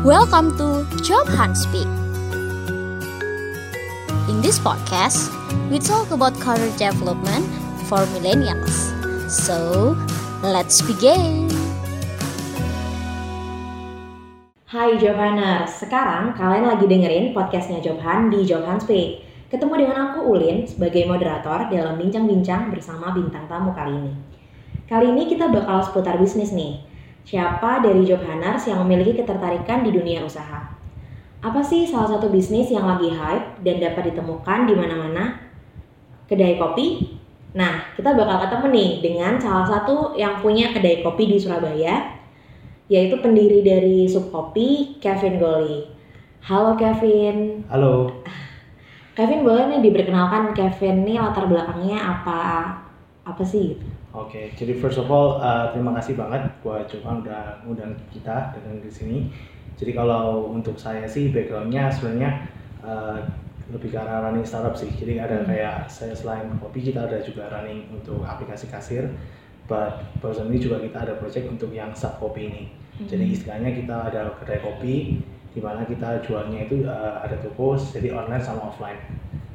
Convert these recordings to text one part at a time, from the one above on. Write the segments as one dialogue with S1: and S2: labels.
S1: Welcome to Job Hunt Speak. In this podcast, we talk about career development for millennials. So, let's begin.
S2: Hai Jobhaners, sekarang kalian lagi dengerin podcastnya Jobhan di Jobhan Speak. Ketemu dengan aku Ulin sebagai moderator dalam bincang-bincang bersama bintang tamu kali ini. Kali ini kita bakal seputar bisnis nih. Siapa dari Jobhaners yang memiliki ketertarikan di dunia usaha? Apa sih salah satu bisnis yang lagi hype dan dapat ditemukan di mana-mana? Kedai kopi? Nah, kita bakal ketemu nih dengan salah satu yang punya kedai kopi di Surabaya, yaitu pendiri dari Sub Kopi, Kevin Goli. Halo Kevin.
S3: Halo,
S2: Kevin boleh nih diperkenalkan Kevin nih latar belakangnya apa apa sih gitu?
S3: Oke. Jadi first of all, uh, terima kasih banget buat Johan udah ngundang kita datang di sini. Jadi kalau untuk saya sih backgroundnya sebenarnya uh, lebih ke arah running startup sih. Jadi ada kayak saya selain kopi kita ada juga running untuk aplikasi kasir. But barusan ini juga kita ada project untuk yang sub kopi ini. Jadi istilahnya kita ada kedai kopi di mana kita jualnya itu uh, ada toko jadi online sama offline.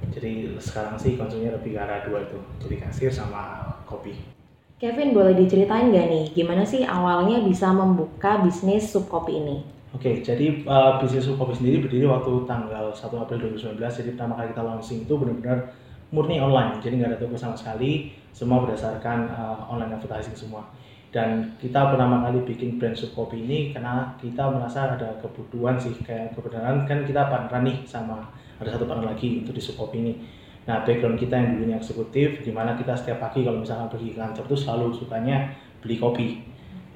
S3: Jadi sekarang sih konsumnya lebih ke arah dua itu. Jadi kasir sama kopi.
S2: Kevin boleh diceritain gak nih gimana sih awalnya bisa membuka bisnis Sub Kopi ini?
S3: Oke, jadi uh, bisnis Sup kopi sendiri berdiri waktu tanggal 1 April 2019. Jadi pertama kali kita launching itu benar-benar murni online. Jadi nggak ada toko sama sekali, semua berdasarkan uh, online advertising semua. Dan kita pertama kali bikin brand Sup kopi ini karena kita merasa ada kebutuhan sih, kayak kebenaran kan kita partneran nih sama ada satu partner lagi untuk di Sup kopi ini. Nah, background kita yang dulunya eksekutif, di mana kita setiap pagi kalau misalkan pergi ke kantor tuh selalu sukanya beli kopi.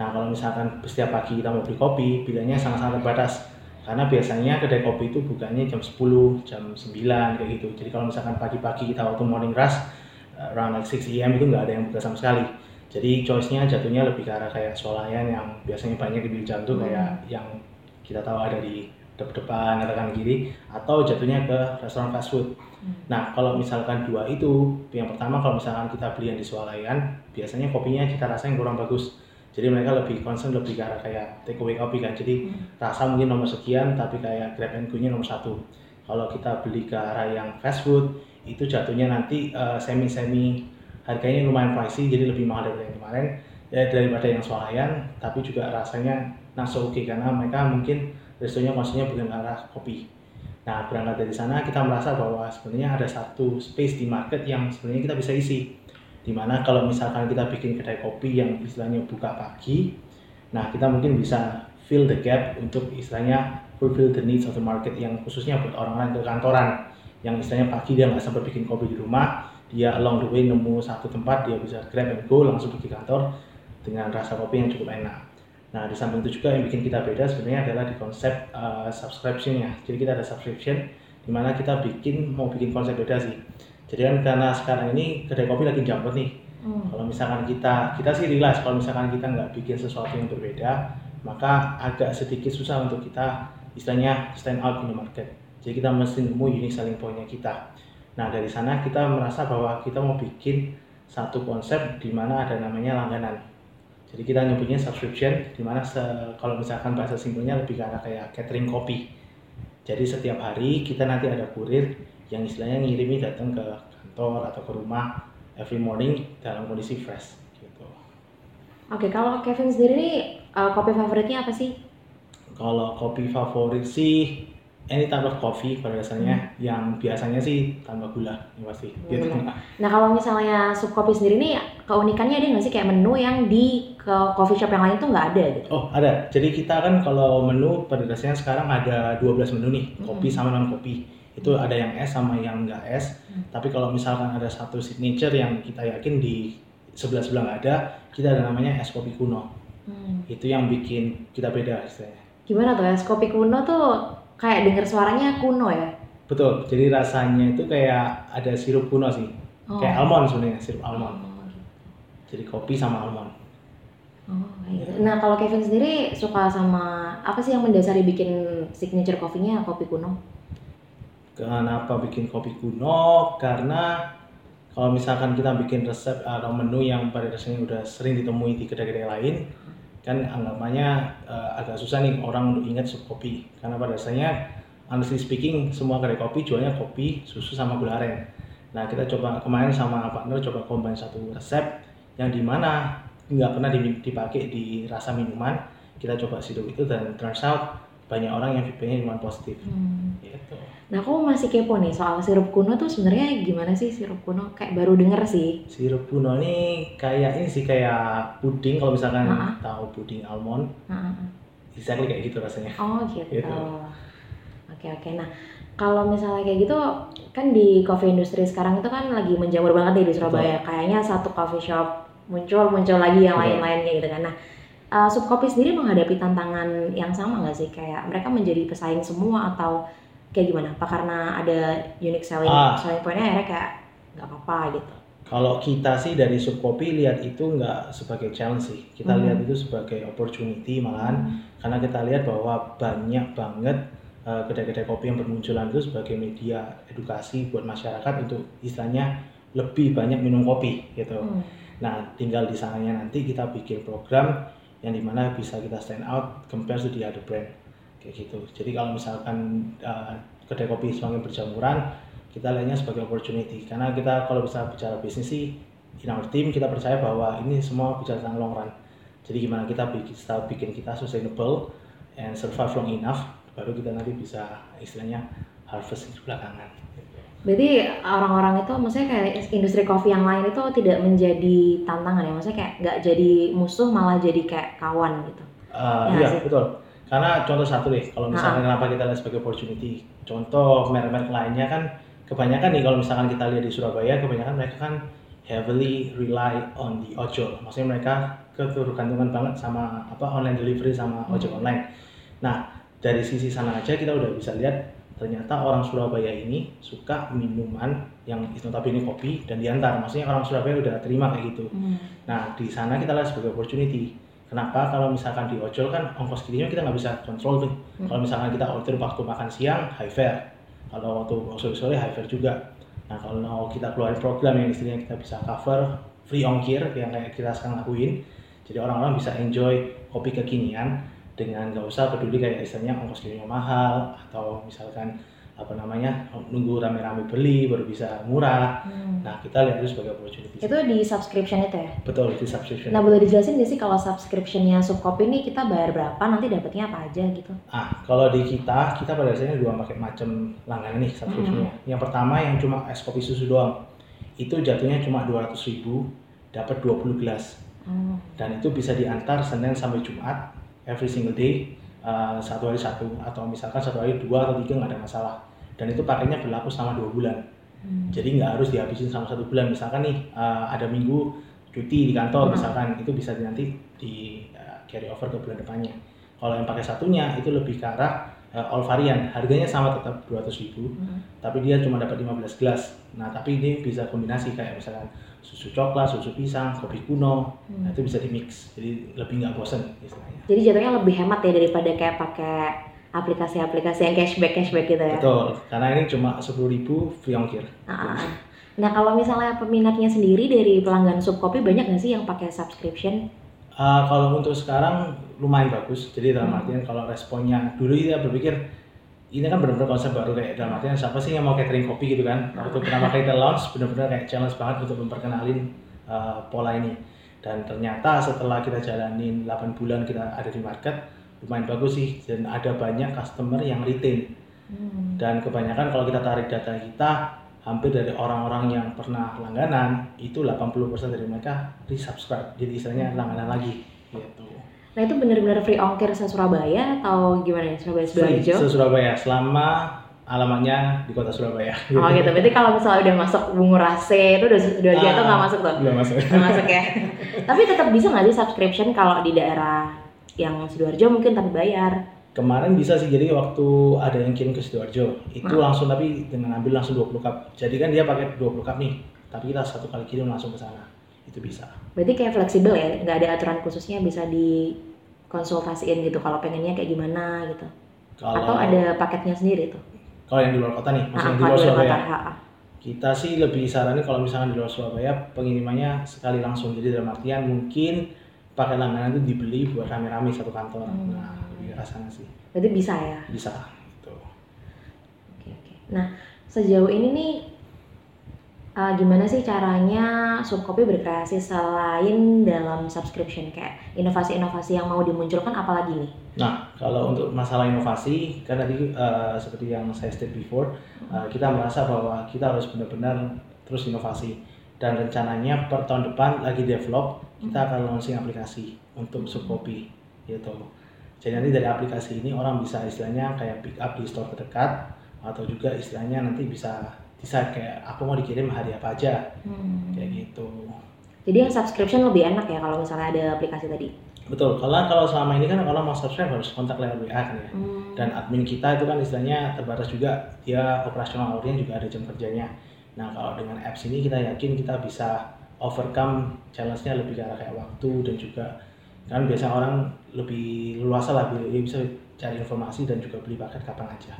S3: Nah, kalau misalkan setiap pagi kita mau beli kopi, pilihannya sangat-sangat terbatas. Karena biasanya kedai kopi itu bukanya jam 10, jam 9, kayak gitu. Jadi kalau misalkan pagi-pagi kita waktu morning rush, uh, around like 6 AM itu nggak ada yang buka sama sekali. Jadi choice-nya jatuhnya lebih ke arah kayak swalayan yang biasanya banyak di jam tuh kayak yang kita tahu ada di depan atau kanan kiri, atau jatuhnya ke restoran fast food. Nah, kalau misalkan dua itu, yang pertama kalau misalkan kita beli yang di swalayan, biasanya kopinya kita rasa yang kurang bagus. Jadi mereka lebih concern lebih ke arah kayak take away kopi kan. Jadi rasa mungkin nomor sekian, tapi kayak grab and go-nya nomor satu. Kalau kita beli ke arah yang fast food, itu jatuhnya nanti semi semi harganya lumayan pricey, jadi lebih mahal daripada yang kemarin ya, daripada yang swalayan, tapi juga rasanya naso oke karena mereka mungkin restonya maksudnya bukan arah kopi. Nah, berangkat dari sana kita merasa bahwa sebenarnya ada satu space di market yang sebenarnya kita bisa isi. Di mana kalau misalkan kita bikin kedai kopi yang istilahnya buka pagi, nah kita mungkin bisa fill the gap untuk istilahnya fulfill the needs of the market yang khususnya buat orang-orang ke kantoran yang istilahnya pagi dia nggak sempat bikin kopi di rumah, dia along the way nemu satu tempat dia bisa grab and go langsung pergi kantor dengan rasa kopi yang cukup enak. Nah, di samping itu juga yang bikin kita beda sebenarnya adalah di konsep uh, subscription-nya. Jadi kita ada subscription di mana kita bikin mau bikin konsep beda sih. Jadi kan karena sekarang ini kedai kopi lagi jambet nih. Kalau misalkan kita kita sih realize kalau misalkan kita nggak bikin sesuatu yang berbeda, maka agak sedikit susah untuk kita istilahnya stand out in the market. Jadi kita mesti nemu unique selling point-nya kita. Nah, dari sana kita merasa bahwa kita mau bikin satu konsep di mana ada namanya langganan. Jadi kita nyebutnya subscription, di mana se- kalau misalkan bahasa simpelnya lebih ke arah kayak catering kopi. Jadi setiap hari kita nanti ada kurir yang istilahnya ngirimi datang ke kantor atau ke rumah every morning dalam kondisi fresh. Gitu.
S2: Oke, kalau Kevin sendiri uh, kopi favoritnya apa sih?
S3: Kalau kopi favorit sih any type of coffee pada dasarnya yang biasanya sih tanpa gula yang pasti. Gitu.
S2: Nah kalau misalnya Sub Kopi sendiri nih keunikannya ada nggak sih kayak menu yang di ke coffee shop yang lain tuh nggak ada gitu?
S3: Oh ada. Jadi kita kan kalau menu pada dasarnya sekarang ada 12 menu nih, kopi sama non kopi. Itu ada yang es sama yang enggak es. Tapi kalau misalkan ada satu signature yang kita yakin di sebelah sebelah nggak ada, kita ada namanya es kopi kuno. Itu yang bikin kita beda istilahnya.
S2: Gimana tuh ya? Kopi kuno tuh kayak denger suaranya kuno ya?
S3: Betul. Jadi rasanya itu kayak ada sirup kuno sih.
S2: Oh.
S3: Kayak almond sebenarnya, sirup almond. Jadi kopi sama almond.
S2: Oh, gitu. Nah kalau Kevin sendiri suka sama apa sih yang mendasari bikin signature coffee-nya kopi kuno?
S3: Kenapa bikin kopi kuno? Karena kalau misalkan kita bikin resep atau menu yang pada dasarnya udah sering ditemui di kedai-kedai lain, kan anggapannya uh, agak susah nih orang untuk ingat sub kopi karena pada dasarnya honestly speaking semua kedai kopi jualnya kopi susu sama gula aren nah kita coba kemarin sama partner coba combine satu resep yang di mana nggak pernah dipakai di rasa minuman kita coba sirup itu dan turns out banyak orang yang feedbacknya cuma positif hmm.
S2: gitu. Nah aku masih kepo nih soal sirup kuno tuh sebenarnya gimana sih sirup kuno? Kayak baru denger sih.
S3: Sirup kuno ini kayak ini sih kayak puding kalau misalkan uh -huh. tahu puding almond. Uh -huh. Exactly kayak gitu rasanya.
S2: Oh gitu. gitu. Oke oke. Nah kalau misalnya kayak gitu kan di coffee industry sekarang itu kan lagi menjamur banget nih di Surabaya. Betul. Kayaknya satu coffee shop muncul muncul lagi yang lain-lainnya gitu kan. Nah uh, eh, subkopi sendiri menghadapi tantangan yang sama nggak sih kayak mereka menjadi pesaing semua atau kayak gimana? Apa karena ada unique selling ah. selling pointnya akhirnya kayak nggak apa-apa gitu?
S3: Kalau kita sih dari subkopi lihat itu nggak sebagai challenge sih, kita hmm. lihat itu sebagai opportunity malahan hmm. karena kita lihat bahwa banyak banget uh, kedai-kedai kopi yang bermunculan itu sebagai media edukasi buat masyarakat untuk istilahnya lebih banyak minum kopi gitu. Hmm. Nah, tinggal di sananya nanti kita bikin program yang di mana bisa kita stand out compare to the other brand. Kayak gitu. Jadi kalau misalkan uh, kedai kopi semakin berjamuran kita lihatnya sebagai opportunity. Karena kita kalau bisa bicara bisnis sih in our team kita percaya bahwa ini semua bicara tentang long run. Jadi gimana kita bikin kita bikin kita sustainable and survive long enough baru kita nanti bisa istilahnya harvest di belakangan
S2: Berarti orang-orang itu maksudnya kayak industri kopi yang lain itu tidak menjadi tantangan ya? Maksudnya kayak nggak jadi musuh malah jadi kayak kawan gitu.
S3: Uh, ya iya, sih? betul. Karena contoh satu deh, kalau misalnya nah. kenapa kita lihat sebagai opportunity. Contoh merek-merek lainnya kan kebanyakan nih kalau misalkan kita lihat di Surabaya, kebanyakan mereka kan heavily rely on the ojol. Maksudnya mereka ketergantungan banget sama apa online delivery sama ojol hmm. online. Nah, dari sisi sana aja kita udah bisa lihat ternyata orang Surabaya ini suka minuman yang notabene kopi dan diantar. Maksudnya orang Surabaya udah terima kayak gitu. Hmm. nah di sana kita lihat sebagai opportunity. Kenapa? Kalau misalkan di ojol kan ongkos kirimnya kita nggak bisa kontrol tuh. Hmm. kalau misalkan kita order waktu makan siang high fare. Kalau waktu sore sore high fare juga. Nah kalau kita keluarin program yang istilahnya kita bisa cover free ongkir yang kayak kita sekarang lakuin. Jadi orang-orang bisa enjoy kopi kekinian dengan nggak usah peduli kayak istilahnya ongkos kirimnya mahal atau misalkan apa namanya nunggu rame-rame beli baru bisa murah. Hmm. Nah kita lihat itu sebagai opportunity.
S2: Itu di subscription itu ya?
S3: Betul di subscription.
S2: Nah boleh dijelasin nggak sih kalau subscriptionnya Subkopi ini kita bayar berapa nanti dapatnya apa aja gitu?
S3: Ah kalau di kita kita pada dasarnya dua macam langganan nih subscriptionnya. Hmm. Yang pertama yang cuma es kopi susu doang itu jatuhnya cuma dua ratus ribu dapat 20 gelas. Hmm. Dan itu bisa diantar Senin sampai Jumat every single day uh, satu hari satu atau misalkan satu hari dua atau tiga nggak ada masalah. Dan itu pakainya berlaku selama dua bulan. Hmm. jadi nggak harus dihabisin selama satu bulan. Misalkan nih uh, ada minggu cuti di kantor hmm. misalkan itu bisa nanti di uh, carry over ke bulan depannya. Kalau yang pakai satunya itu lebih ke arah uh, all varian harganya sama tetap 200 ribu. Hmm. tapi dia cuma dapat 15 gelas. Nah tapi ini bisa kombinasi kayak misalkan susu coklat, susu pisang, kopi kuno, hmm. nah, itu bisa di mix, jadi lebih nggak bosan istilahnya.
S2: Jadi jatuhnya lebih hemat ya daripada kayak pakai aplikasi-aplikasi yang cashback cashback gitu ya?
S3: Betul, karena ini cuma sepuluh ribu free ongkir.
S2: Ah, ah. Nah kalau misalnya peminatnya sendiri dari pelanggan subkopi banyak nggak sih yang pakai subscription?
S3: Uh, kalau untuk sekarang lumayan bagus, jadi dalam hmm. artian kalau responnya dulu ya berpikir ini kan benar-benar konsep baru kayak dalam artian siapa sih yang mau catering kopi gitu kan? Waktu pertama kali kita launch benar-benar kayak challenge banget untuk memperkenalin uh, pola ini. Dan ternyata setelah kita jalanin 8 bulan kita ada di market lumayan bagus sih. Dan ada banyak customer yang retain. Hmm. dan kebanyakan kalau kita tarik data kita hampir dari orang-orang yang pernah langganan itu 80% dari mereka resubscribe. Jadi istilahnya langganan lagi gitu
S2: Nah itu benar-benar free ongkir se Surabaya atau gimana ya Surabaya
S3: Sidoarjo? Se Surabaya selama alamatnya di kota Surabaya.
S2: Oh gitu. Berarti kalau misalnya udah masuk Bungurase itu udah Sidoarjo uh, itu nggak masuk tuh?
S3: Nggak masuk.
S2: Nggak masuk ya. tapi tetap bisa nggak sih subscription kalau di daerah yang Sidoarjo mungkin tapi bayar?
S3: Kemarin bisa sih, jadi waktu ada yang kirim ke Sidoarjo, itu hmm. langsung tapi dengan ambil langsung 20 cup. Jadi kan dia pakai 20 cup nih, tapi kita satu kali kirim langsung ke sana itu bisa.
S2: Berarti kayak fleksibel ya, nggak ada aturan khususnya bisa dikonsultasiin gitu kalau pengennya kayak gimana gitu. Kalau, Atau ada paketnya sendiri tuh?
S3: Kalau yang di luar kota nih, maksudnya di luar Surabaya. Kita sih lebih saranin kalau misalnya di luar Surabaya pengirimannya sekali langsung. Jadi dalam artian mungkin pakai langganan itu dibeli buat rame-rame satu kantor
S2: Hmm.
S3: nah lebih ke sana sih
S2: Berarti bisa ya.
S3: bisa gitu.
S2: Oke oke. Nah sejauh ini nih uh, gimana sih caranya Subkopi berkreasi selain dalam subscription kayak inovasi-inovasi yang mau dimunculkan apalagi nih?
S3: Nah, kalau untuk masalah inovasi, kan tadi uh, seperti yang saya state before, uh, kita merasa bahwa kita harus benar-benar terus inovasi. Dan rencananya per tahun depan lagi develop, kita akan launching aplikasi untuk subkopi, gitu. Jadi nanti dari aplikasi ini orang bisa istilahnya kayak pick up di store terdekat, atau juga istilahnya nanti bisa decide kayak aku mau dikirim hari apa aja, kayak gitu.
S2: Jadi yang subscription lebih enak ya kalau misalnya ada aplikasi tadi.
S3: Betul, karena kalau selama ini kan kalau mau subscribe harus kontak lewat WA kan ya. dan admin kita itu kan istilahnya terbatas juga dia operasional hournya juga ada jam kerjanya nah kalau dengan apps ini kita yakin kita bisa overcome challenge-nya lebih ke arah kayak waktu dan juga kan biasa orang lebih luasa lah dia bisa cari informasi dan juga beli paket kapan aja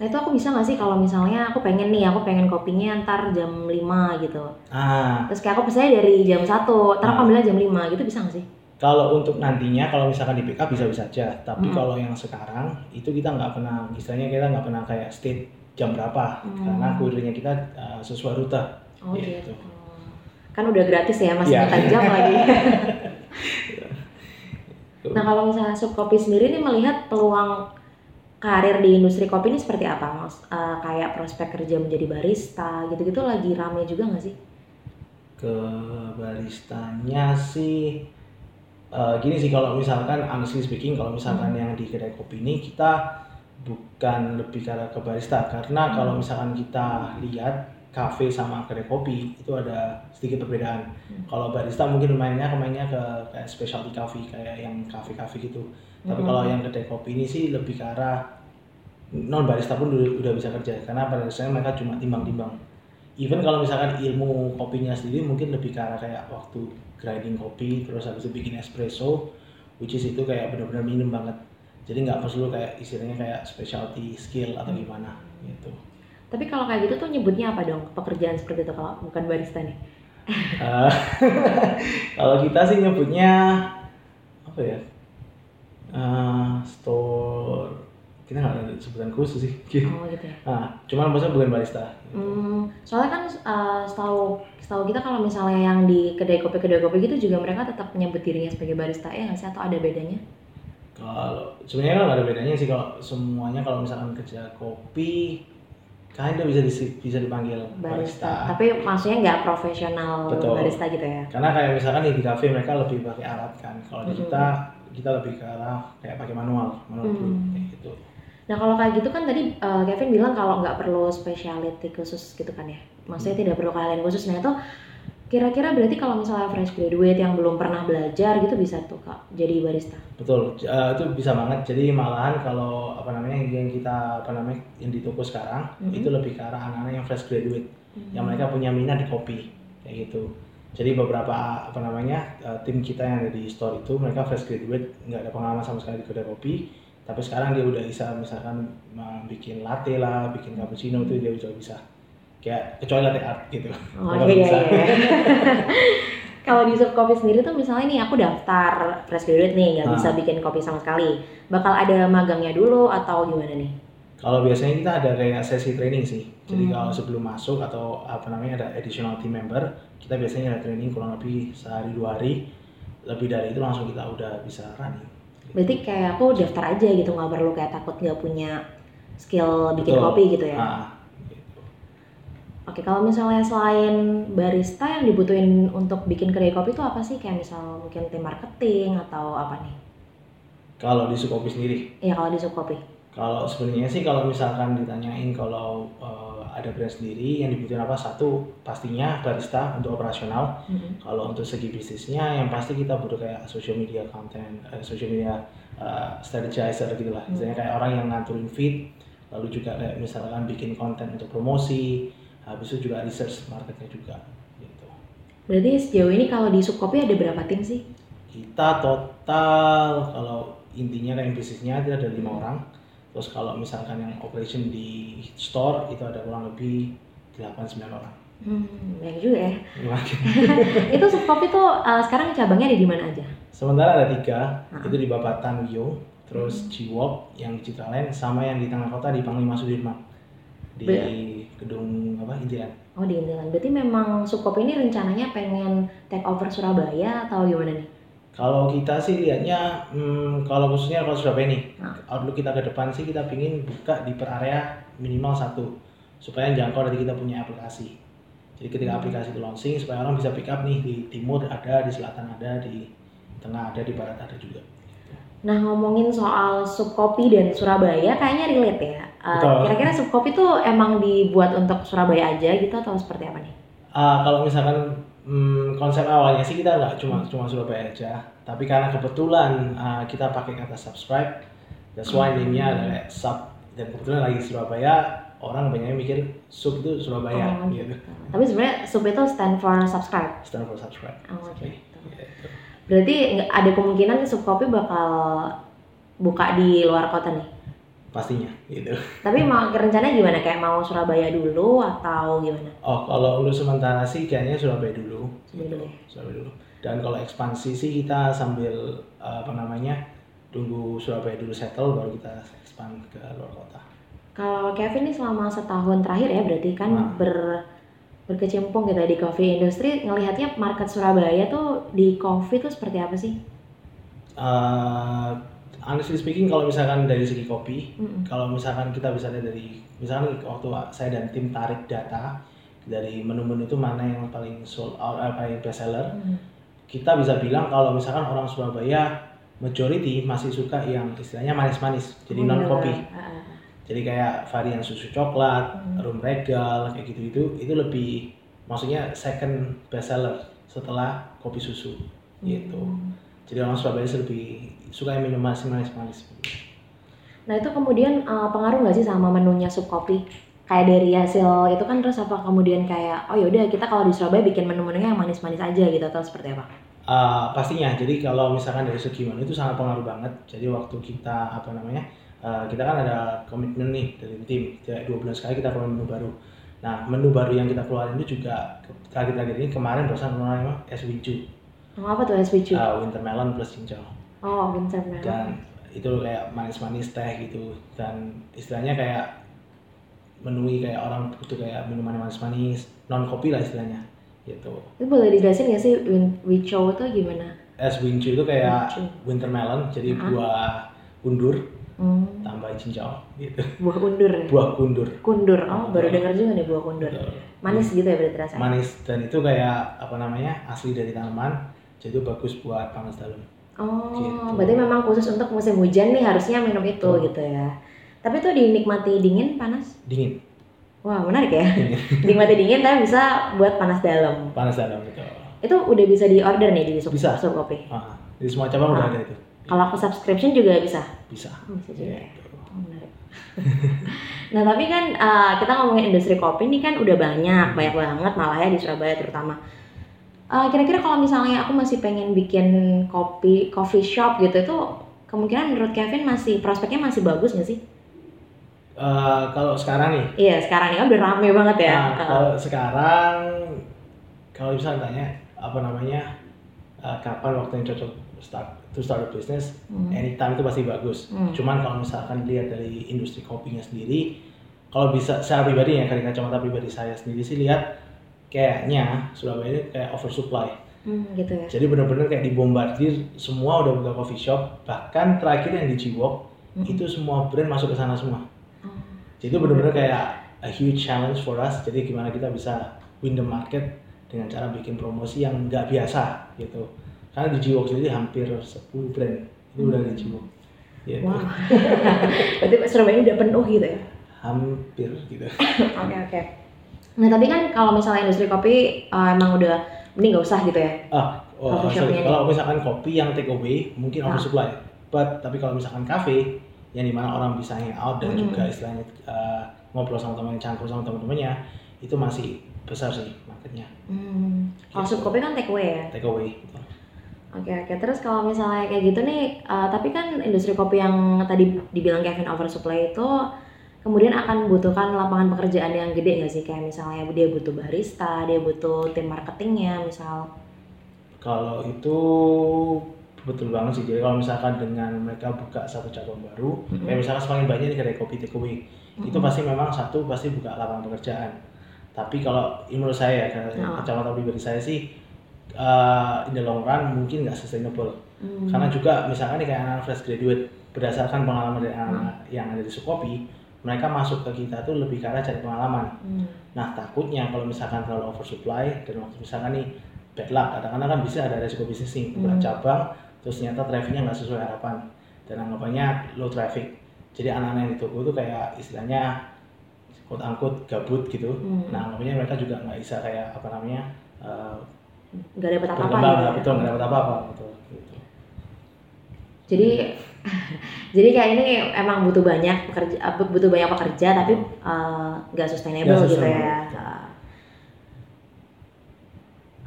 S2: Nah itu aku bisa nggak sih kalau misalnya aku pengen nih, aku pengen kopinya ntar jam 5 gitu.
S3: ah
S2: Terus kayak aku pesennya dari jam 1, ntar aku
S3: Ah.
S2: ambilnya jam 5 gitu bisa nggak sih?
S3: kalau untuk nantinya kalau misalkan di pick up bisa bisa aja tapi
S2: Hmm.
S3: kalau yang sekarang itu kita nggak pernah istilahnya kita nggak pernah kayak state jam berapa
S2: Hmm.
S3: karena kurirnya kita uh, sesuai rute
S2: Oh
S3: Gitu.
S2: gitu. Kan udah gratis ya, masih
S3: Iya.
S2: minta jam lagi. nah kalau misalnya Subkopi sendiri nih melihat peluang karir di industri kopi ini seperti apa? Mas? Eh, kayak prospek kerja menjadi barista gitu-gitu lagi rame juga nggak sih?
S3: ke baristanya sih eh, gini sih kalau misalkan honestly speaking kalau misalkan yang di kedai kopi ini kita bukan lebih ke arah ke barista karena kalau misalkan kita lihat kafe sama kedai kopi itu ada sedikit perbedaan
S2: Hmm.
S3: kalau barista mungkin mainnya mainnya ke kayak specialty coffee kayak yang kafe-kafe gitu tapi
S2: Hmm.
S3: kalau yang kedai kopi ini sih lebih ke arah non barista pun udah, udah bisa kerja. Karena pada dasarnya mereka cuma timbang-timbang. Even kalau misalkan ilmu kopinya sendiri mungkin lebih ke arah kayak waktu grinding kopi terus habis itu bikin espresso which is itu kayak benar-benar minum banget. Jadi nggak perlu kayak istilahnya kayak specialty skill atau gimana gitu.
S2: Tapi kalau kayak gitu tuh nyebutnya apa dong? Pekerjaan seperti itu kalau bukan barista nih?
S3: Eh, kalau kita sih nyebutnya apa ya Eh, store kita nggak ada sebutan khusus sih.
S2: Oh gitu ya.
S3: Nah, cuman maksudnya bukan barista. gitu.
S2: Hmm, soalnya kan uh, setahu setahu kita kalau misalnya yang di kedai kopi kedai kopi gitu juga mereka tetap menyebut dirinya sebagai barista ya nggak sih atau ada bedanya?
S3: Kalau sebenarnya kan nggak ada bedanya sih kalau semuanya kalau misalkan kerja kopi kalian udah bisa bisa dipanggil
S2: Barista.
S3: barista.
S2: Tapi maksudnya nggak profesional
S3: Betul.
S2: barista gitu ya?
S3: Karena kayak misalkan di kafe mereka lebih pakai alat kan. Kalau di kita kita lebih ke arah kayak pakai manual, manual brew,
S2: Hmm.
S3: kayak gitu.
S2: Nah kalau kayak gitu kan tadi uh, Kevin bilang kalau nggak perlu specialty khusus gitu kan ya? Maksudnya
S3: Hmm.
S2: tidak perlu keahlian khusus. Nah itu kira-kira berarti kalau misalnya fresh graduate yang belum pernah belajar gitu bisa tuh kak jadi barista?
S3: Betul, eh, itu bisa banget. Jadi malahan kalau apa namanya yang kita apa namanya yang di toko sekarang
S2: Mhm.
S3: itu lebih ke arah anak-anak yang fresh graduate, yang mereka punya minat di kopi kayak gitu. Jadi beberapa apa namanya eh, tim kita yang ada di store itu mereka fresh graduate nggak ada pengalaman sama sekali di kedai kopi, tapi sekarang dia udah bisa misalkan eh, bikin latte lah, bikin cappuccino itu dia udah bisa. Kayak kecuali latte art gitu.
S2: Oh iya
S3: bisa.
S2: iya. Kalau di sub kopi sendiri tuh misalnya nih aku daftar fresh graduate nih nggak
S3: Ah.
S2: bisa bikin kopi sama sekali, bakal ada magangnya dulu atau gimana nih?
S3: Kalau biasanya kita ada kayak sesi training sih. Jadi
S2: Hmm.
S3: kalau sebelum masuk atau apa namanya ada additional team member, kita biasanya ada training kurang lebih sehari dua hari. Lebih dari itu langsung kita udah bisa running.
S2: Berarti kayak aku daftar aja gitu nggak perlu kayak takut nggak punya skill bikin
S3: Betul.
S2: kopi gitu ya?
S3: Nah.
S2: Oke kalau misalnya selain barista yang dibutuhin untuk bikin kedai kopi itu apa sih? Kayak misal mungkin tim marketing atau apa nih?
S3: Kalau di Sukopi sendiri,
S2: Ya kalau di sub kopi.
S3: Kalau sebenarnya sih kalau misalkan ditanyain kalau eh, ada brand sendiri yang dibutuhin apa satu pastinya barista untuk operasional.
S2: Mhm.
S3: Kalau untuk segi bisnisnya yang pasti kita butuh kayak social media content, eh, social media eh, strategizer gitu lah.
S2: Hmm.
S3: Misalnya kayak orang yang ngaturin feed, lalu juga kayak misalkan bikin konten untuk promosi, habis itu juga research marketnya juga gitu.
S2: Berarti sejauh ini kalau di sub kopi ada berapa tim sih?
S3: Kita total kalau intinya kayak bisnisnya itu ada lima orang. Terus kalau misalkan yang operation di store itu ada kurang lebih 8-9 orang.
S2: Hmm, banyak juga ya. Itu sub kopi tuh uh, sekarang cabangnya ada di mana aja?
S3: Sementara ada tiga,
S2: Ah.
S3: itu di Bapatan Wio, terus
S2: Hmm.
S3: Ciwok yang di Citraland, sama yang di tengah kota di Panglima Sudirman di
S2: Be-
S3: gedung apa Intian.
S2: Oh di Intilan. Berarti memang sub kopi ini rencananya pengen take over Surabaya atau gimana nih?
S3: Kalau kita sih lihatnya, hmm, kalau khususnya kalau Surabaya nih,
S2: Ah.
S3: outlook kita ke depan sih kita pingin buka di per area minimal satu, supaya jangkau dari kita punya aplikasi. Jadi ketika
S2: Hmm.
S3: aplikasi itu launching, supaya orang bisa pick up nih di timur ada, di selatan ada, di tengah ada, di barat ada juga.
S2: Nah ngomongin soal sub kopi dan Surabaya kayaknya relate ya. Uh. Kira-kira sub kopi tuh emang dibuat untuk Surabaya aja gitu atau seperti apa nih?
S3: Ah, kalau misalkan hmm, konsep awalnya sih kita nggak cuma cuma Surabaya aja, tapi karena kebetulan ah, kita pakai kata subscribe, that's why
S2: Hmm.
S3: name-nya adalah sub dan kebetulan lagi Surabaya, orang banyak mikir sub itu Surabaya
S2: Oh,
S3: gitu.
S2: Tapi sebenarnya sub itu stand for subscribe.
S3: Stand for subscribe.
S2: Oh, gitu.
S3: Gitu.
S2: Berarti ada kemungkinan sub kopi bakal buka di luar kota nih.
S3: Pastinya gitu.
S2: Tapi mau rencananya gimana? Kayak mau Surabaya dulu atau gimana?
S3: Oh, kalau untuk sementara sih kayaknya Surabaya dulu.
S2: Dulu ya?
S3: Surabaya dulu. Dan kalau ekspansi sih kita sambil ah, apa namanya tunggu Surabaya dulu settle baru kita expand ke luar kota.
S2: Kalau Kevin nih selama setahun terakhir ya berarti kan
S3: Nah.
S2: ber berkecimpung gitu ya di coffee industry ngelihatnya market Surabaya tuh di coffee tuh seperti apa sih?
S3: Uh, honestly speaking kalau misalkan dari segi kopi
S2: Mm-mm.
S3: kalau misalkan kita bisa lihat dari misalkan waktu saya dan tim tarik data dari menu-menu itu mana yang paling sold out eh, paling best seller
S2: Hmm.
S3: kita bisa bilang kalau misalkan orang Surabaya majority masih suka yang istilahnya manis-manis jadi non kopi
S2: Ah, ah.
S3: jadi kayak varian susu coklat
S2: Hmm.
S3: rum regal kayak gitu itu itu lebih maksudnya second best seller setelah kopi susu gitu
S2: Hmm.
S3: Jadi orang Surabaya lebih suka yang minum manis-manis
S2: Nah itu kemudian uh, pengaruh nggak sih sama menunya sub kopi? Kayak dari hasil itu kan terus apa kemudian kayak oh yaudah kita kalau di Surabaya bikin menu-menunya yang manis-manis aja gitu atau seperti apa?
S3: Uh, pastinya. Jadi kalau misalkan dari segi menu itu sangat pengaruh banget. Jadi waktu kita apa namanya uh, kita kan ada komitmen nih dari tim. Dua bulan sekali kita keluarin menu baru. Nah menu baru yang kita keluarin itu juga terakhir-terakhir ini kemarin barusan keluarin es winju
S2: Oh, apa tuh SPC?
S3: uh, winter melon plus cincau
S2: oh, winter melon.
S3: dan itu kayak manis-manis teh gitu dan istilahnya kayak menui kayak orang butuh kayak minuman manis-manis non kopi lah istilahnya gitu
S2: Itu boleh dijelasin nggak sih win- Wicho itu gimana?
S3: es winju itu kayak
S2: Winju.
S3: winter melon jadi
S2: Ah.
S3: buah undur
S2: Hmm,
S3: tambah cincau gitu
S2: buah kundur ya?
S3: buah kundur
S2: Kundur, oh baru dengar juga nih buah kundur.
S3: Betul.
S2: Manis gitu ya berarti rasanya?
S3: manis dan itu kayak apa namanya asli dari tanaman jadi itu bagus buat panas dalam
S2: Oh,
S3: Gitu.
S2: berarti memang khusus untuk musim hujan nih harusnya minum itu
S3: Betul.
S2: gitu ya. Tapi itu dinikmati dingin, panas?
S3: dingin
S2: Wah menarik ya. dinikmati dingin tapi bisa buat panas dalam.
S3: panas dalam gitu
S2: Itu udah bisa di order nih di sub,
S3: Bisa.
S2: sub kopi.
S3: ah, di semua cabang udah
S2: Ah.
S3: ada itu
S2: Kalau aku subscription juga bisa.
S3: bisa
S2: Oh, bisa juga ya.
S3: Gitu.
S2: Oh, nah tapi kan uh, kita ngomongin industri kopi ini kan udah banyak, banyak banget malah ya di Surabaya terutama. Uh, Kira-kira kalau misalnya aku masih pengen bikin kopi coffee shop gitu itu kemungkinan menurut Kevin masih prospeknya masih bagus nggak sih?
S3: Eh, kalau sekarang nih
S2: Iya sekarang ini kan udah rame banget ya.
S3: Nah,
S2: Uh,
S3: kalau sekarang kalau bisa tanya apa namanya uh, kapan waktu yang cocok start to start a business
S2: hmm.
S3: anytime itu pasti bagus.
S2: Hmm.
S3: Cuman kalau misalkan dilihat dari industri kopinya sendiri, kalau bisa saya pribadi ya dari kacamata pribadi saya sendiri sih lihat kayaknya Surabaya ini kayak oversupply.
S2: Hmm, gitu ya.
S3: Jadi benar-benar kayak dibombardir semua udah buka coffee shop. Bahkan terakhir yang di Ciwok
S2: Hmm.
S3: itu semua brand masuk ke sana semua.
S2: Oh.
S3: Jadi itu benar-benar kayak a huge challenge for us. Jadi gimana kita bisa win the market dengan cara bikin promosi yang nggak biasa gitu. Karena di Jiwok sendiri hampir 10 brand itu udah di Jiwok. Gitu.
S2: Wow. Berarti Surabaya ini udah penuh gitu ya.
S3: Hampir gitu.
S2: Oke oke. Nah tapi kan kalau misalnya industri kopi uh, emang udah mending nggak usah gitu ya.
S3: Ah, oh, sorry. Kalau misalkan kopi yang take away mungkin
S2: Ah.
S3: oversupply. But tapi kalau misalkan cafe yang di mana orang bisa hangout dan
S2: Hmm.
S3: juga istilahnya uh, ngobrol sama teman campur sama teman-temannya itu masih besar sih marketnya
S2: Hmm. Kalau
S3: Gitu.
S2: kopi kan take away ya.
S3: take away. gitu.
S2: Oke oke. Terus kalau misalnya kayak gitu nih, uh, tapi kan industri kopi yang tadi dibilang Kevin oversupply itu kemudian akan membutuhkan lapangan pekerjaan yang gede nggak sih kayak misalnya dia butuh barista, dia butuh tim marketingnya misal.
S3: Kalau itu betul banget sih. Jadi kalau misalkan dengan mereka buka satu cabang baru,
S2: Mhm.
S3: kayak misalkan semakin banyak nih kedai kopi takeaway, itu
S2: Mhm.
S3: pasti memang satu pasti buka lapangan pekerjaan. Tapi kalau menurut saya, karena
S2: Oh.
S3: kacamata pribadi saya sih, uh, in the long run mungkin nggak sustainable.
S2: Hmm.
S3: Karena juga misalkan nih kayak anak fresh graduate, berdasarkan pengalaman dari
S2: Hmm.
S3: anak yang ada di Sukopi, mereka masuk ke kita tuh lebih arah cari pengalaman.
S2: Hmm.
S3: Nah takutnya kalau misalkan terlalu oversupply dan waktu misalkan nih bad luck, kadang-kadang kan bisa ada resiko bisnis nih,
S2: Hmm.
S3: cabang, terus ternyata trafficnya nggak sesuai harapan dan anggapannya low traffic. Jadi anak-anak yang di toko itu kayak istilahnya quote unquote gabut gitu.
S2: Hmm.
S3: Nah anggapannya mereka juga nggak bisa kayak apa namanya uh,
S2: nggak dapet apa-apa
S3: berkembang,
S2: gitu ya.
S3: betul nggak dapat apa-apa betul. Gitu.
S2: Jadi jadi kayak ini emang butuh banyak pekerja eh, butuh banyak pekerja tapi eh, nggak sustainable
S3: Nggak
S2: gitu ya.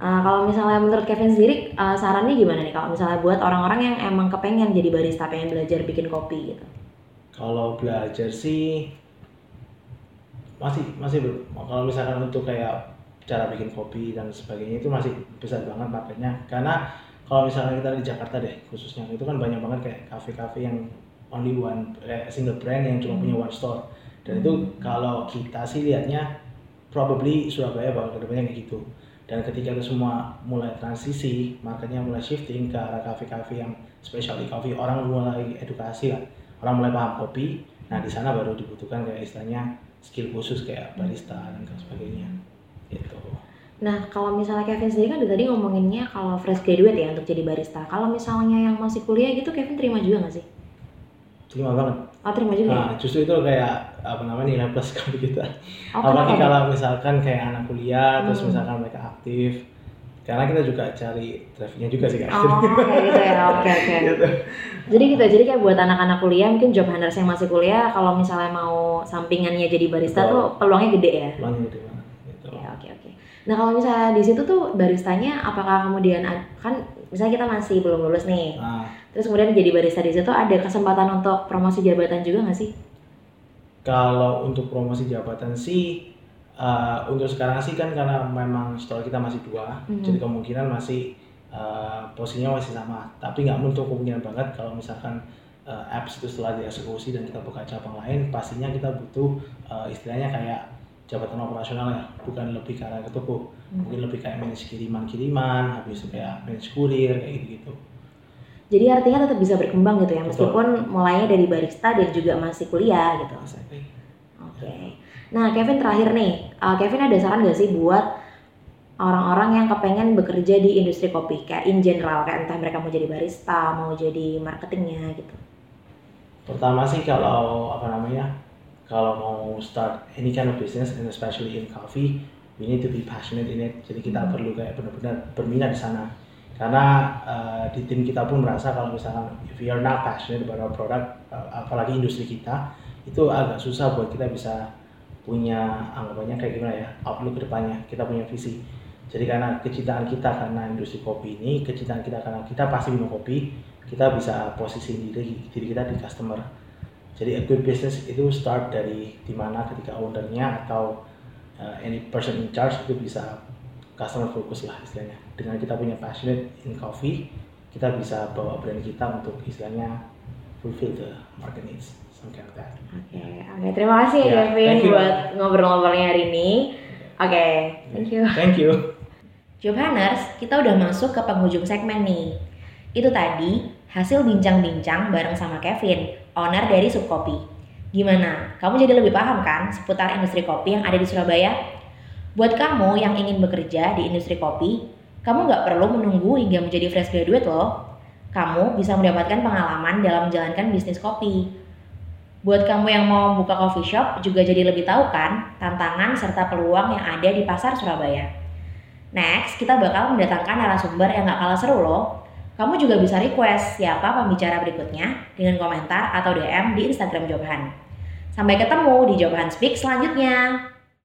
S2: Eh, kalau misalnya menurut Kevin sendiri eh, sarannya gimana nih kalau misalnya buat orang-orang yang emang kepengen jadi barista pengen belajar bikin kopi gitu.
S3: Kalau belajar sih masih masih belum. Kalau misalkan untuk kayak cara bikin kopi dan sebagainya itu masih besar banget marketnya. Karena kalau misalnya kita di Jakarta deh khususnya itu kan banyak banget kayak kafe-kafe yang only one kayak single brand yang cuma punya one store. Dan itu kalau kita sih lihatnya probably Surabaya bakal ke depannya kayak gitu. Dan ketika itu semua mulai transisi, marketnya mulai shifting ke arah kafe-kafe yang specialty coffee, orang mulai edukasi lah orang mulai paham kopi nah di sana baru dibutuhkan kayak istilahnya skill khusus kayak barista dan sebagainya gitu
S2: Nah kalau misalnya Kevin sendiri kan tadi ngomonginnya kalau fresh graduate ya untuk jadi barista. Kalau misalnya yang masih kuliah gitu Kevin terima juga nggak sih?
S3: terima banget
S2: Oh terima juga. ya?
S3: nah justru itu kayak apa namanya nilai plus kalau kita
S2: Oh,
S3: apalagi kalau misalkan kayak anak kuliah terus
S2: Hmm.
S3: misalkan mereka aktif karena kita juga cari trafficnya juga sih kan
S2: Oh kayak gitu ya. Oke oke.
S3: gitu.
S2: Jadi gitu, jadi kayak buat anak-anak kuliah mungkin job hunters yang masih kuliah kalau misalnya mau sampingannya jadi barista
S3: Betul.
S2: tuh peluangnya gede ya.
S3: Peluangnya gede banget gitu.
S2: Ya oke oke. Nah kalau misalnya di situ tuh baristanya apakah kemudian kan misalnya kita masih belum lulus nih,
S3: Nah,
S2: terus kemudian jadi barista di situ ada kesempatan untuk promosi jabatan juga nggak sih?
S3: Kalau untuk promosi jabatan sih uh, untuk sekarang sih kan karena memang store kita masih dua,
S2: Mhm.
S3: jadi kemungkinan masih uh, posisinya masih sama. Tapi nggak menutup kemungkinan banget kalau misalkan uh, apps itu setelah dieksekusi dan kita buka cabang lain, pastinya kita butuh uh, istilahnya kayak jabatan operasional ya, bukan lebih ke arah ke toko,
S2: Hmm.
S3: mungkin lebih kayak manage kiriman-kiriman, habis itu kayak manage kurir kayak gitu-gitu.
S2: Jadi artinya tetap bisa berkembang gitu ya
S3: Betul.
S2: meskipun mulainya dari barista dan juga masih kuliah gitu. Oke. Nah, Kevin terakhir nih, uh, Kevin ada saran gak sih buat orang-orang yang kepengen bekerja di industri kopi, kayak in general, kayak entah mereka mau jadi barista, mau jadi marketingnya gitu.
S3: Pertama sih kalau apa namanya kalau mau start any kind of business and especially in coffee, we need to be passionate in it. Jadi kita
S2: Hmm.
S3: perlu kayak benar-benar berminat di sana. Karena uh, di tim kita pun merasa kalau misalkan if we are not passionate about our product, uh, apalagi industri kita, itu agak susah buat kita bisa punya anggapannya kayak gimana ya outlook ke depannya. Kita punya visi. Jadi karena kecintaan kita karena industri kopi ini, kecintaan kita karena kita pasti minum kopi, kita bisa posisi diri diri kita di customer. Jadi a good business itu start dari di mana ketika ownernya atau uh, any person in charge itu bisa customer fokus lah istilahnya. Dengan kita punya passionate in coffee, kita bisa bawa brand kita untuk istilahnya fulfill the market needs, like.
S2: Oke, oke. Terima kasih ya,
S3: Ya,
S2: Kevin buat ngobrol-ngobrolnya hari ini. Oke, thank you.
S3: Thank you.
S2: Job Hunters, kita udah masuk ke penghujung segmen nih. Itu tadi hasil bincang-bincang bareng sama Kevin, owner dari Subkopi. Gimana? Kamu jadi lebih paham kan seputar industri kopi yang ada di Surabaya? Buat kamu yang ingin bekerja di industri kopi, kamu nggak perlu menunggu hingga menjadi fresh graduate loh. Kamu bisa mendapatkan pengalaman dalam menjalankan bisnis kopi. Buat kamu yang mau buka coffee shop juga jadi lebih tahu kan tantangan serta peluang yang ada di pasar Surabaya. Next, kita bakal mendatangkan narasumber yang gak kalah seru loh. Kamu juga bisa request siapa pembicara berikutnya dengan komentar atau DM di Instagram Jobhan. Sampai ketemu di Jobhan Speak selanjutnya.